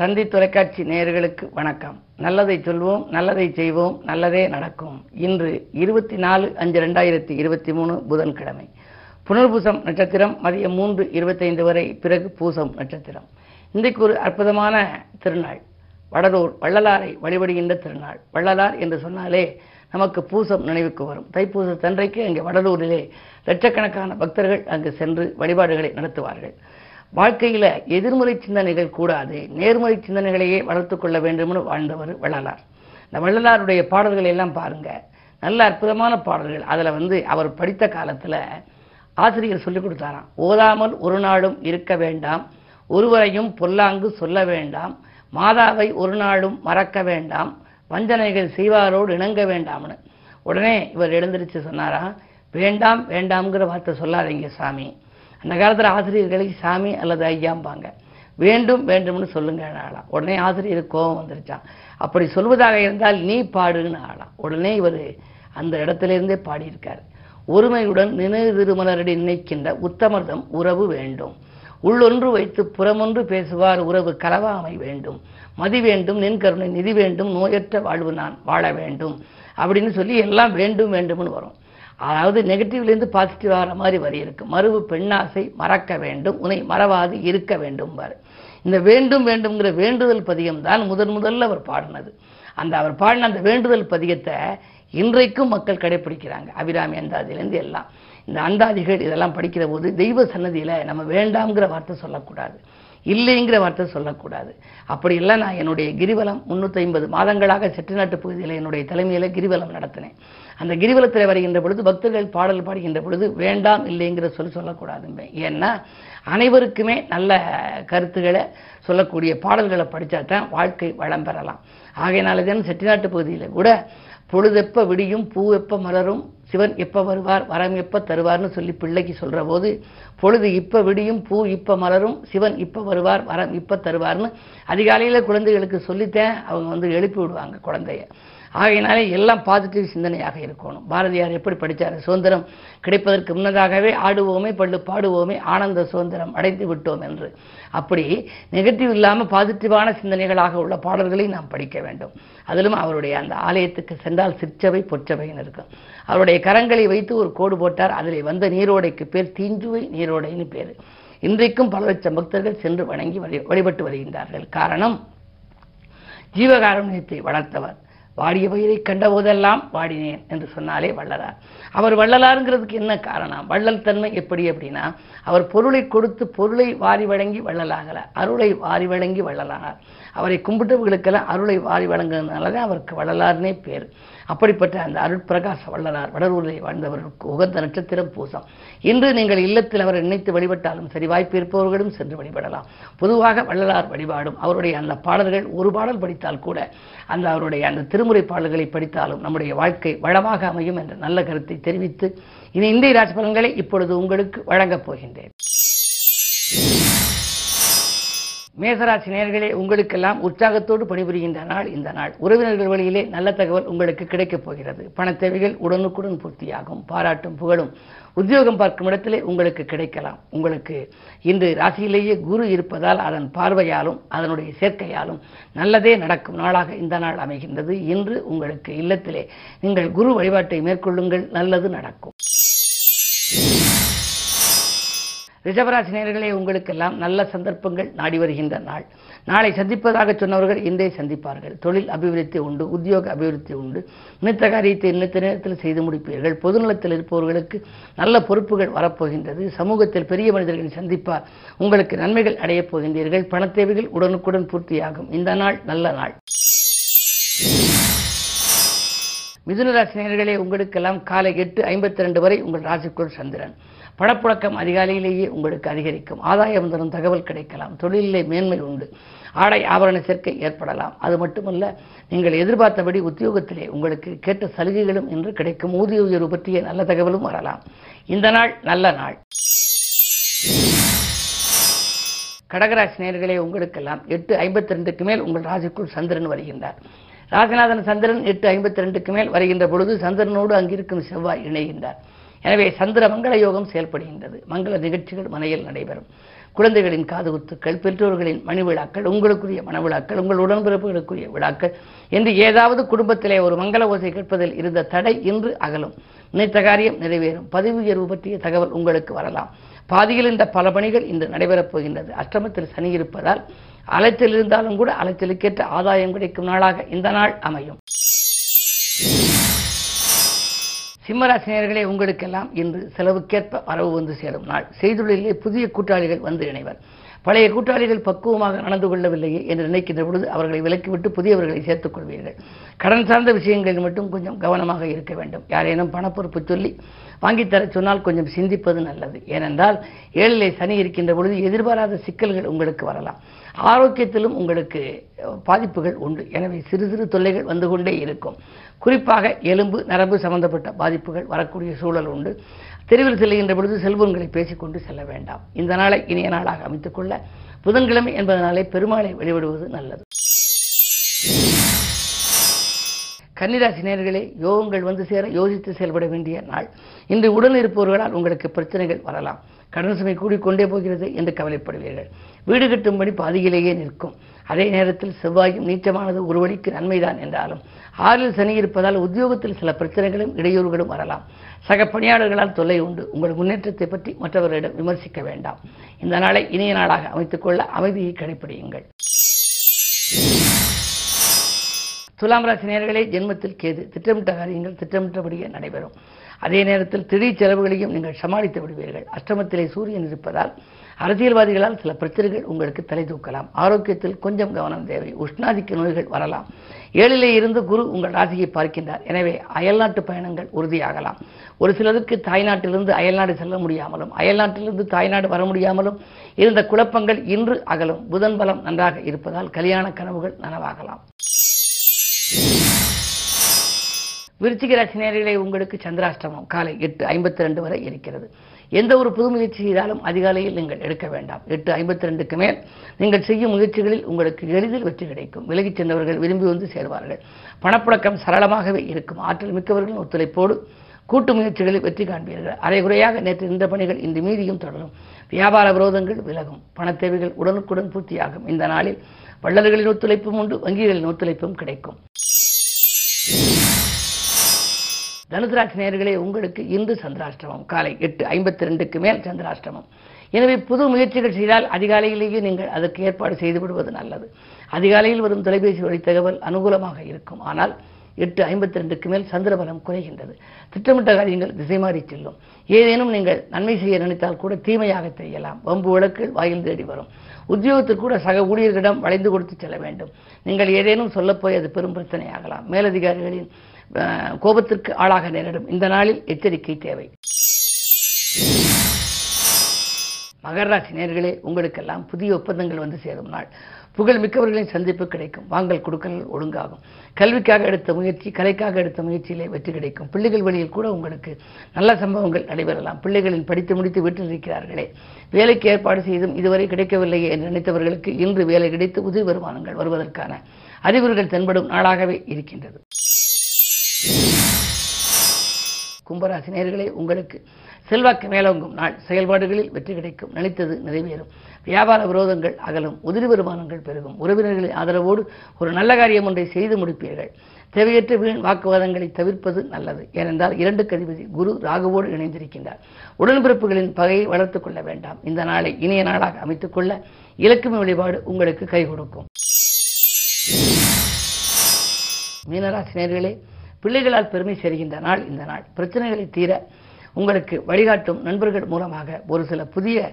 தந்தி தொலைக்காட்சி நேயர்களுக்கு வணக்கம். நல்லதை சொல்வோம் நல்லதை செய்வோம் நல்லதே நடக்கும். இன்று இருபத்தி நாலு அஞ்சு ரெண்டாயிரத்தி இருபத்தி மூணு புதன்கிழமை. புனர்பூசம் நட்சத்திரம் மதியம் மூன்று இருபத்தைந்து வரை பிறகு பூசம் நட்சத்திரம். இன்றைக்கு ஒரு அற்புதமான திருநாள். வடலூர் வள்ளலாரை வழிபடுகின்ற திருநாள். வள்ளலார் என்று சொன்னாலே நமக்கு பூசம் நினைவுக்கு வரும். தைப்பூசத்தன்றைக்கு அங்கே வடலூரிலே லட்சக்கணக்கான பக்தர்கள் அங்கு சென்று வழிபாடுகளை நடத்துவார்கள். வாழ்க்கையில் எதிர்மறை சிந்தனைகள் கூடாது நேர்மறை சிந்தனைகளையே வளர்த்து கொள்ள வேண்டும்னு வாழ்ந்தவர் வள்ளலார். இந்த வள்ளலாருடைய பாடல்கள் எல்லாம் பாருங்க. நல்ல அற்புதமான பாடல்கள். அதில் வந்து அவர் படித்த காலத்தில் ஆசிரியர் சொல்லிக் கொடுத்தாராம் ஓதாமல் ஒரு நாளும் இருக்க வேண்டாம் ஒருவரையும் பொல்லாங்கு சொல்ல வேண்டாம் மாதாவை ஒரு நாளும் மறக்க வேண்டாம் வஞ்சனைகள் செய்வாரோடு இணங்க வேண்டாம்னு. உடனே இவர் எழுந்திருச்சு சொன்னாரா வேண்டாம் வேண்டாம்ங்கிற வார்த்தை சொல்லாதீங்க சாமி. அந்த காலத்தில் ஆசிரியர்களை சாமி அல்லது ஐயாம்பாங்க. வேண்டும் வேண்டும்னு சொல்லுங்க ஆளாம் உடனே ஆசிரியருக்கு கோபம் வந்துருச்சான் அப்படி சொல்வதாக இருந்தால் நீ பாடுன்னு ஆளாம். உடனே இவர் அந்த இடத்துல இருந்தே ஒருமையுடன் நினைவு திருமலரடி நினைக்கின்ற உத்தமர்தம் உறவு வேண்டும். உள்ளொன்று வைத்து புறமொன்று பேசுவார் உறவு கலவாமை வேண்டும். மதி வேண்டும் நின் கருணை நிதி வேண்டும் நோயற்ற வாழ்வு நான் வாழ வேண்டும். அப்படின்னு சொல்லி எல்லாம் வேண்டும் வேண்டும்னு வரும். அதாவது நெகட்டிவ்லேருந்து பாசிட்டிவ் ஆகிற மாதிரி வரி இருக்கு. மறுவு பெண்ணாசை மறக்க வேண்டும் உனை மறவாது இருக்க வேண்டும் பாரு. இந்த வேண்டும் வேண்டும்ங்கிற வேண்டுதல் பதியம் தான் முதன் முதல்ல அவர் பாடினது. அந்த அவர் பாடின அந்த வேண்டுதல் பதியத்தை இன்றைக்கும் மக்கள் கடைபிடிக்கிறாங்க அபிராமி அந்தாதியிலேருந்து எல்லாம். இந்த அந்தாதிகள் இதெல்லாம் படிக்கிற போது தெய்வ சன்னதியில் நம்ம வேண்டாம்ங்கிற வார்த்தை சொல்லக்கூடாது. இல்லைங்கிற வார்த்தை சொல்லக்கூடாது. அப்படியெல்லாம் நான் என்னுடைய கிரிவலம் முந்நூற்றி ஐம்பது மாதங்களாக செட்டிநாட்டு பகுதியில் என்னுடைய தலைமையில் கிரிவலம் நடத்தினேன். அந்த கிரிவலத்தில் வருகின்ற பொழுது பக்தர்கள் பாடல் பாடுகின்ற பொழுது வேண்டாம் இல்லைங்கிற சொல்லி சொல்லக்கூடாதுமே ஏன்னா அனைவருக்குமே நல்ல கருத்துக்களை சொல்லக்கூடிய பாடல்களை படித்தா தான் வாழ்க்கை வளம் பெறலாம். ஆகையினால தான் செட்டிநாட்டு பகுதியில் கூட பொழுதெப்ப விடியும் பூ எப்ப மலரும் சிவன் எப்ப வருவார் வரம் எப்ப தருவார்னு சொல்லி பிள்ளைக்கு சொல்ற போது பொழுது இப்ப விடியும் பூ இப்ப மலரும் சிவன் இப்ப வருவார் வரம் இப்ப தருவார்னு அதிகாலையில் குழந்தைகளுக்கு சொல்லித்தேன் அவங்க வந்து எழுப்பி விடுவாங்க குழந்தைய. ஆகையினாலே எல்லாம் பாசிட்டிவ் சிந்தனையாக இருக்கணும். பாரதியார் எப்படி படித்தார் சுதந்திரம் கிடைப்பதற்கு முன்னதாகவே ஆடுவோமே பள்ளு பாடுவோமே ஆனந்த சுதந்திரம் அடைந்து விட்டோம் என்று. அப்படி நெகட்டிவ் இல்லாமல் பாசிட்டிவான சிந்தனைகளாக உள்ள பாடல்களை நாம் படிக்க வேண்டும். அதிலும் அவருடைய அந்த ஆலயத்துக்கு சென்றால் சிற்சபை பொற்றவைன்னு இருக்கும். அவருடைய கரங்களை வைத்து ஒரு கோடு போட்டார். அதில் வந்த நீரோடைக்கு பேர் தீஞ்சுவை நீரோடைன்னு பேர். இன்றைக்கும் பல லட்சம் பக்தர்கள் சென்று வணங்கி வழி வழிபட்டு வருகின்றார்கள். காரணம் ஜீவகாருண்யத்தை வளர்த்தவர். வாடிய பயிரை கண்டபோதெல்லாம் வாடினேன் என்று சொன்னாலே வள்ளலார். அவர் வள்ளலாருங்கிறதுக்கு என்ன காரணம்? வள்ளல் தன்மை எப்படி அப்படின்னா அவர் பொருளை கொடுத்து பொருளை வாரி வழங்கி வள்ளலாகல. அருளை வாரி வழங்கி வள்ளலானார். அவரை கும்பிட்டவர்களுக்கெல்லாம் அருளை வாரி வழங்குறதுனால தான் அவருக்கு வள்ளலார்னே பேர். அப்படிப்பட்ட அந்த அருட்பிரகாச வள்ளலார் வடலூரில் வாழ்ந்தவர்களுக்கு உகந்த நட்சத்திரம் பூசம் இன்று நீங்கள் இல்லத்தில் அவரை நினைத்து வழிபட்டாலும் சரி வாய்ப்பு இருப்பவர்களும் சென்று வழிபடலாம். பொதுவாக வள்ளலார் வழிபாடும் அவருடைய அந்த பாடல்கள் ஒரு பாடல் படித்தால் கூட அந்த அவருடைய அந்த திருமுறை பாடல்களை படித்தாலும் நம்முடைய வாழ்க்கை வளமாக அமையும் என்ற நல்ல கருத்தை தெரிவித்து இனி இந்திய ராசி பலன்களை இப்பொழுது உங்களுக்கு வழங்கப் போகின்றேன். மேசராசி நேர்களே உங்களுக்கெல்லாம் உற்சாகத்தோடு பணிபுரிகின்ற நாள் இந்த நாள். உறவினர்கள் வழியிலே நல்ல தகவல் உங்களுக்கு கிடைக்கப் போகிறது. பண தேவைகள் உடனுக்குடன் பூர்த்தியாகும். பாராட்டும் புகழும். உத்தியோகம் பார்க்கும் இடத்திலே உங்களுக்கு கிடைக்கலாம். உங்களுக்கு இன்று ராசியிலேயே குரு இருப்பதால் அதன் பார்வையாலும் அதனுடைய சேர்க்கையாலும் நல்லதே நடக்கும் நாளாக இந்த நாள் அமைகின்றது. இன்று உங்களுக்கு இல்லத்திலே நீங்கள் குரு வழிபாட்டை மேற்கொள்ளுங்கள். நல்லது நடக்கும். ரிஷபராசி நேர்களே உங்களுக்கெல்லாம் நல்ல சந்தர்ப்பங்கள் நாடி வருகின்ற நாள். நாளை சந்திப்பதாக சொன்னவர்கள் இன்றே சந்திப்பார்கள். தொழில் அபிவிருத்தி உண்டு உத்தியோக அபிவிருத்தி உண்டு. நினைத்த காரியத்தை நினைத்த நேரத்தில் செய்து முடிப்பீர்கள். பொதுநலத்தில் இருப்பவர்களுக்கு நல்ல பொறுப்புகள் வரப்போகின்றது. சமூகத்தில் பெரிய மனிதர்களை சந்திப்பார். உங்களுக்கு நன்மைகள் அடையப் போகின்றீர்கள். பணத்தேவைகள் உடனுக்குடன் பூர்த்தியாகும். இந்த நாள் நல்ல நாள். மிதுன உங்களுக்கெல்லாம் காலை எட்டு ஐம்பத்தி ரெண்டு வரை உங்கள் ராசிக்குள் சந்திரன். பணப்புழக்கம் அதிகாலையிலேயே உங்களுக்கு அதிகரிக்கும். ஆதாயம் தரும் தகவல் கிடைக்கலாம். தொழிலிலே மேன்மை உண்டு. ஆடை ஆபரண சேர்க்கை ஏற்படலாம். அது மட்டுமல்ல நீங்கள் எதிர்பார்த்தபடி உத்தியோகத்திலே உங்களுக்கு கேட்ட சலுகைகளும் இன்று கிடைக்கும். ஊதிய உயர்வு பற்றிய நல்ல தகவலும் வரலாம். இந்த நாள் நல்ல நாள். கடகராசி நேர்களே உங்களுக்கெல்லாம் எட்டு ஐம்பத்தி ரெண்டுக்கு மேல் உங்கள் ராசிக்குள் சந்திரன் வருகின்றார். ராசிநாதன் சந்திரன் எட்டு ஐம்பத்தி ரெண்டுக்கு மேல் வருகின்ற பொழுது சந்திரனோடு அங்கிருக்கும் செவ்வாய் இணைகின்றார். எனவே சந்திர மங்கள யோகம் செயல்படுகின்றது. மங்கள நிகழ்ச்சிகள் மனையில் நடைபெறும். குழந்தைகளின் காதுகுத்துக்கள் பெற்றோர்களின் மணி விழாக்கள் உங்களுக்குரிய மனவிழாக்கள் உங்கள் உடன்பிறப்புகளுக்குரிய விழாக்கள் என்று ஏதாவது குடும்பத்திலே ஒரு மங்கள ஓசை கேட்பதில் இருந்த தடை இன்று அகலும். நினைத்த காரியம் நிறைவேறும். பதிவு உயர்வு பற்றிய தகவல் உங்களுக்கு வரலாம். பாதியில் இந்த பல பணிகள் இன்று நடைபெறப் போகின்றது. அஷ்டமத்தில் சனி இருப்பதால் அலைச்சல் இருந்தாலும் கூட அலைச்சலுக்கேற்ற ஆதாயம் கிடைக்கும் நாளாக இந்த நாள் அமையும். சிம்மராசினியர்களே உங்களுக்கெல்லாம் இன்று செலவுக்கேற்ப வரவு வந்து சேரும் நாள். செய்துள்ளிலே புதிய கூட்டாளிகள் வந்து இணைவர். பழைய கூட்டாளிகள் பக்குவமாக நடந்து கொள்ளவில்லையே என்று நினைக்கின்ற பொழுது அவர்களை விலக்கிவிட்டு புதியவர்களை சேர்த்துக் கொள்வீர்கள். கடன் சார்ந்த விஷயங்களில் மட்டும் கொஞ்சம் கவனமாக இருக்க வேண்டும். யாரேனும் பணப்பொறுப்பு சொல்லி வாங்கித்தர சொன்னால் கொஞ்சம் சிந்திப்பது நல்லது. ஏனென்றால் ஏழிலே சனி இருக்கின்ற பொழுது எதிர்பாராத சிக்கல்கள் உங்களுக்கு வரலாம். ஆரோக்கியத்திலும் உங்களுக்கு பாதிப்புகள் உண்டு. எனவே சிறு சிறு தொல்லைகள் வந்து கொண்டே இருக்கும். குறிப்பாக எலும்பு நரம்பு சம்பந்தப்பட்ட பாதிப்புகள் வரக்கூடிய சூழல் உண்டு. தெருவில் செல்கின்ற பொழுது செல்வங்களை பேசிக்கொண்டு செல்ல வேண்டாம். இந்த நாளை இனிய நாளாக அமைத்துக் கொள்ள புதன்கிழமை என்பதனாலே பெருமாளை வழிபடுவது நல்லது. கன்னிராசி நேர்களே யோகங்கள் வந்து சேர யோசித்து செயல்பட வேண்டிய நாள். இன்று உடன் இருப்பவர்களால் உங்களுக்கு பிரச்சனைகள் வரலாம். கடன் சுமை கூடிக்கொண்டே போகிறது என்று கவலைப்படுவீர்கள். வீடு கட்டும்படி பாதியிலேயே நிற்கும். அதே நேரத்தில் செவ்வாயும் நீச்சமானது ஒரு வழிக்கு நன்மைதான் என்றாலும் ஆறில் சனி இருப்பதால் உத்தியோகத்தில் சில பிரச்சனைகளும் இடையூறுகளும் வரலாம். சக பணியாளர்களால் தொல்லை உண்டு. உங்கள் முன்னேற்றத்தை பற்றி மற்றவர்களிடம் விமர்சிக்க வேண்டாம். இந்த நாளை இனிய நாளாக அமைத்துக்கொள்ள அமைதியை கடைபிடியுங்கள் துலாம் ராசி நேர்களே ஜென்மத்தில் கேது. திட்டமிட்ட காரியங்கள் திட்டமிட்டபடியே நடைபெறும். அதே நேரத்தில் திடீர் செலவுகளையும் நீங்கள் சமாளித்து விடுவீர்கள். அஷ்டமத்திலே சூரியன் இருப்பதால் அரசியல்வாதிகளால் சில பிரச்சனைகள் உங்களுக்கு தலை தூக்கலாம். ஆரோக்கியத்தில் கொஞ்சம் கவனம் தேவை. உஷ்ணாதிக்க நோய்கள் வரலாம். ஏழிலே இருந்து குரு உங்கள் ராசியை பார்க்கின்றார். எனவே அயல்நாட்டு பயணங்கள் உறுதியாகலாம். ஒரு சிலருக்கு தாய்நாட்டிலிருந்து அயல்நாடு செல்ல முடியாமலும் அயல்நாட்டிலிருந்து தாய்நாடு வர முடியாமலும் இருந்த குழப்பங்கள் இன்று அகலும். புதன் பலம் நன்றாக இருப்பதால் கல்யாண கனவுகள் நனவாகலாம். விருச்சிக ராசி நேரிலே உங்களுக்கு சந்திராஷ்டமம் காலை எட்டு ஐம்பத்தி ரெண்டு வரை இருக்கிறது. எந்த ஒரு புது முயற்சி செய்தாலும் அதிகாலையில் நீங்கள் எடுக்க வேண்டாம். எட்டு ஐம்பத்தி ரெண்டுக்கு மேல் நீங்கள் செய்யும் முயற்சிகளில் உங்களுக்கு எளிதில் வெற்றி கிடைக்கும். விலகிச் சென்றவர்கள் விரும்பி வந்து சேர்வார்கள். பணப்புழக்கம் சரளமாகவே இருக்கும். ஆற்றல் மிக்கவர்களின் ஒத்துழைப்போடு கூட்டு முயற்சிகளில் வெற்றி காண்பீர்கள். அரைகுறையாக நேற்று இந்த பணிகள் இன்று மீதியும் தொடரும். வியாபார விரோதங்கள் விலகும். பணத் தேவைகள் உடனுக்குடன் பூர்த்தியாகும். இந்த நாளில் வள்ளல்களின் ஒத்துழைப்பும் உண்டு வங்கிகளின் ஒத்துழைப்பும் கிடைக்கும். தனுசராசி நேர்களே உங்களுக்கு இன்று சந்திராஷ்டமம் காலை எட்டு ஐம்பத்தி ரெண்டுக்கு மேல் சந்திராஷ்டமம். எனவே புது முயற்சிகள் செய்தால் அதிகாலையிலேயே நீங்கள் அதற்கு ஏற்பாடு செய்து விடுவது நல்லது. அதிகாலையில் வரும் தொலைபேசி வழி தகவல் அனுகூலமாக இருக்கும். ஆனால் எட்டு ஐம்பத்தி ரெண்டுக்கு மேல் சந்திரபலம் குறைகின்றது. திட்டமிட்ட காரியங்கள் திசை மாறி செல்லும். ஏதேனும் நீங்கள் நன்மை செய்ய நினைத்தால் கூட தீமையாக தெரியலாம். வம்பு விளக்கு வாயில் தேடி வரும். உத்தியோகத்தில் கூட சக ஊழியர்களிடம் வளைந்து கொடுத்து செல்ல வேண்டும். நீங்கள் ஏதேனும் சொல்லப்போய் அது பெரும் பிரச்சனையாகலாம். மேலதிகாரிகளின் கோபத்திற்கு ஆளாக நேரிடும். இந்த நாளில் எச்சரிக்கை தேவை. மகர ராசி நேர்களே உங்களுக்கெல்லாம் புதிய ஒப்பந்தங்கள் வந்து சேரும் நாள். புகழ் மிக்கவர்களின் சந்திப்பு கிடைக்கும். வாங்கல் கொடுக்கல் ஒழுங்காகும். கல்விக்காக எடுத்த முயற்சி கலைக்காக எடுத்த முயற்சியிலே வெற்றி கிடைக்கும். பிள்ளைகள் வழியில் கூட உங்களுக்கு நல்ல சம்பவங்கள் நடைபெறலாம். பிள்ளைகளின் படித்து முடித்து வீட்டில் இருக்கிறார்களே. வேலைக்கு ஏற்பாடு செய்தும் இதுவரை கிடைக்கவில்லையே என்று நினைத்தவர்களுக்கு இன்று வேலை கிடைத்து உதவி வருமானங்கள் வருவதற்கான அறிகுறிகள் தென்படும் நாளாகவே இருக்கின்றது. கும்பராசி நேர்களே உங்களுக்கு செல்வாக்கு மேலோங்கும் நாள். செயல்பாடுகளில் வெற்றி கிடைக்கும். நினைத்தது நிறைவேறும். வியாபார விரோதங்கள் அகலும். உதிரி வருமானங்கள் பெருகும். உறவினர்களின் ஆதரவோடு ஒரு நல்ல காரியம் ஒன்றை செய்து முடிப்பீர்கள். தேவையற்ற வீண் வாக்குவாதங்களை தவிர்ப்பது நல்லது. ஏனென்றால் இரண்டு கதிபதி குரு ராகுவோடு இணைந்திருக்கின்றார். உடன்பிறப்புகளின் பகையை வளர்த்துக் கொள்ள வேண்டாம். இந்த நாளை இனிய நாளாக அமைத்துக் கொள்ள இலக்குமி வழிபாடு உங்களுக்கு கை கொடுக்கும். மீனராசி நேர்களே பிள்ளைகளால் பெருமை சேர்கின்ற நாள் இந்த நாள். பிரச்சனைகளை தீர உங்களுக்கு வழிகாட்டும் நண்பர்கள் மூலமாக ஒரு சில புதிய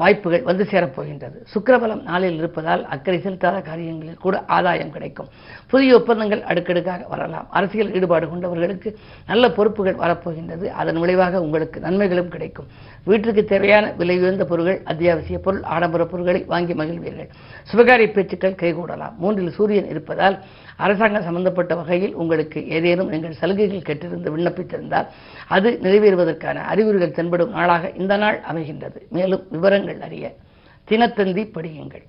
வாய்ப்புகள் வந்து சேரப்போகின்றது சுக்கரபலம் நாளில் இருப்பதால் அக்கறை செலுத்தாத காரியங்களில் கூட ஆதாயம் கிடைக்கும். புதிய ஒப்பந்தங்கள் அடுக்கடுக்காக வரலாம். அரசியல் ஈடுபாடு கொண்டவர்களுக்கு நல்ல பொறுப்புகள் வரப்போகின்றது. அதன் விளைவாக உங்களுக்கு நன்மைகளும் கிடைக்கும். வீட்டிற்கு தேவையான விலை உயர்ந்த பொருட்கள் அத்தியாவசிய பொருள் ஆடம்பர பொருட்களை வாங்கி மகிழ்வீர்கள். சுபகாரிய பேச்சுக்கள் கைகூடலாம். மூன்றில் சூரியன் இருப்பதால் அரசாங்கம் சம்பந்தப்பட்ட வகையில் உங்களுக்கு ஏதேனும் நீங்கள் சலுகைகள் கேட்டிருந்து விண்ணப்பித்திருந்தால் அது நிறைவேறுவதற்கான அறிகுறிகள் தென்படும் நாளாக இந்த நாள் அமைகின்றது. மேலும் விவரங்கள் அறிய தினத்தந்தி படியுங்கள்.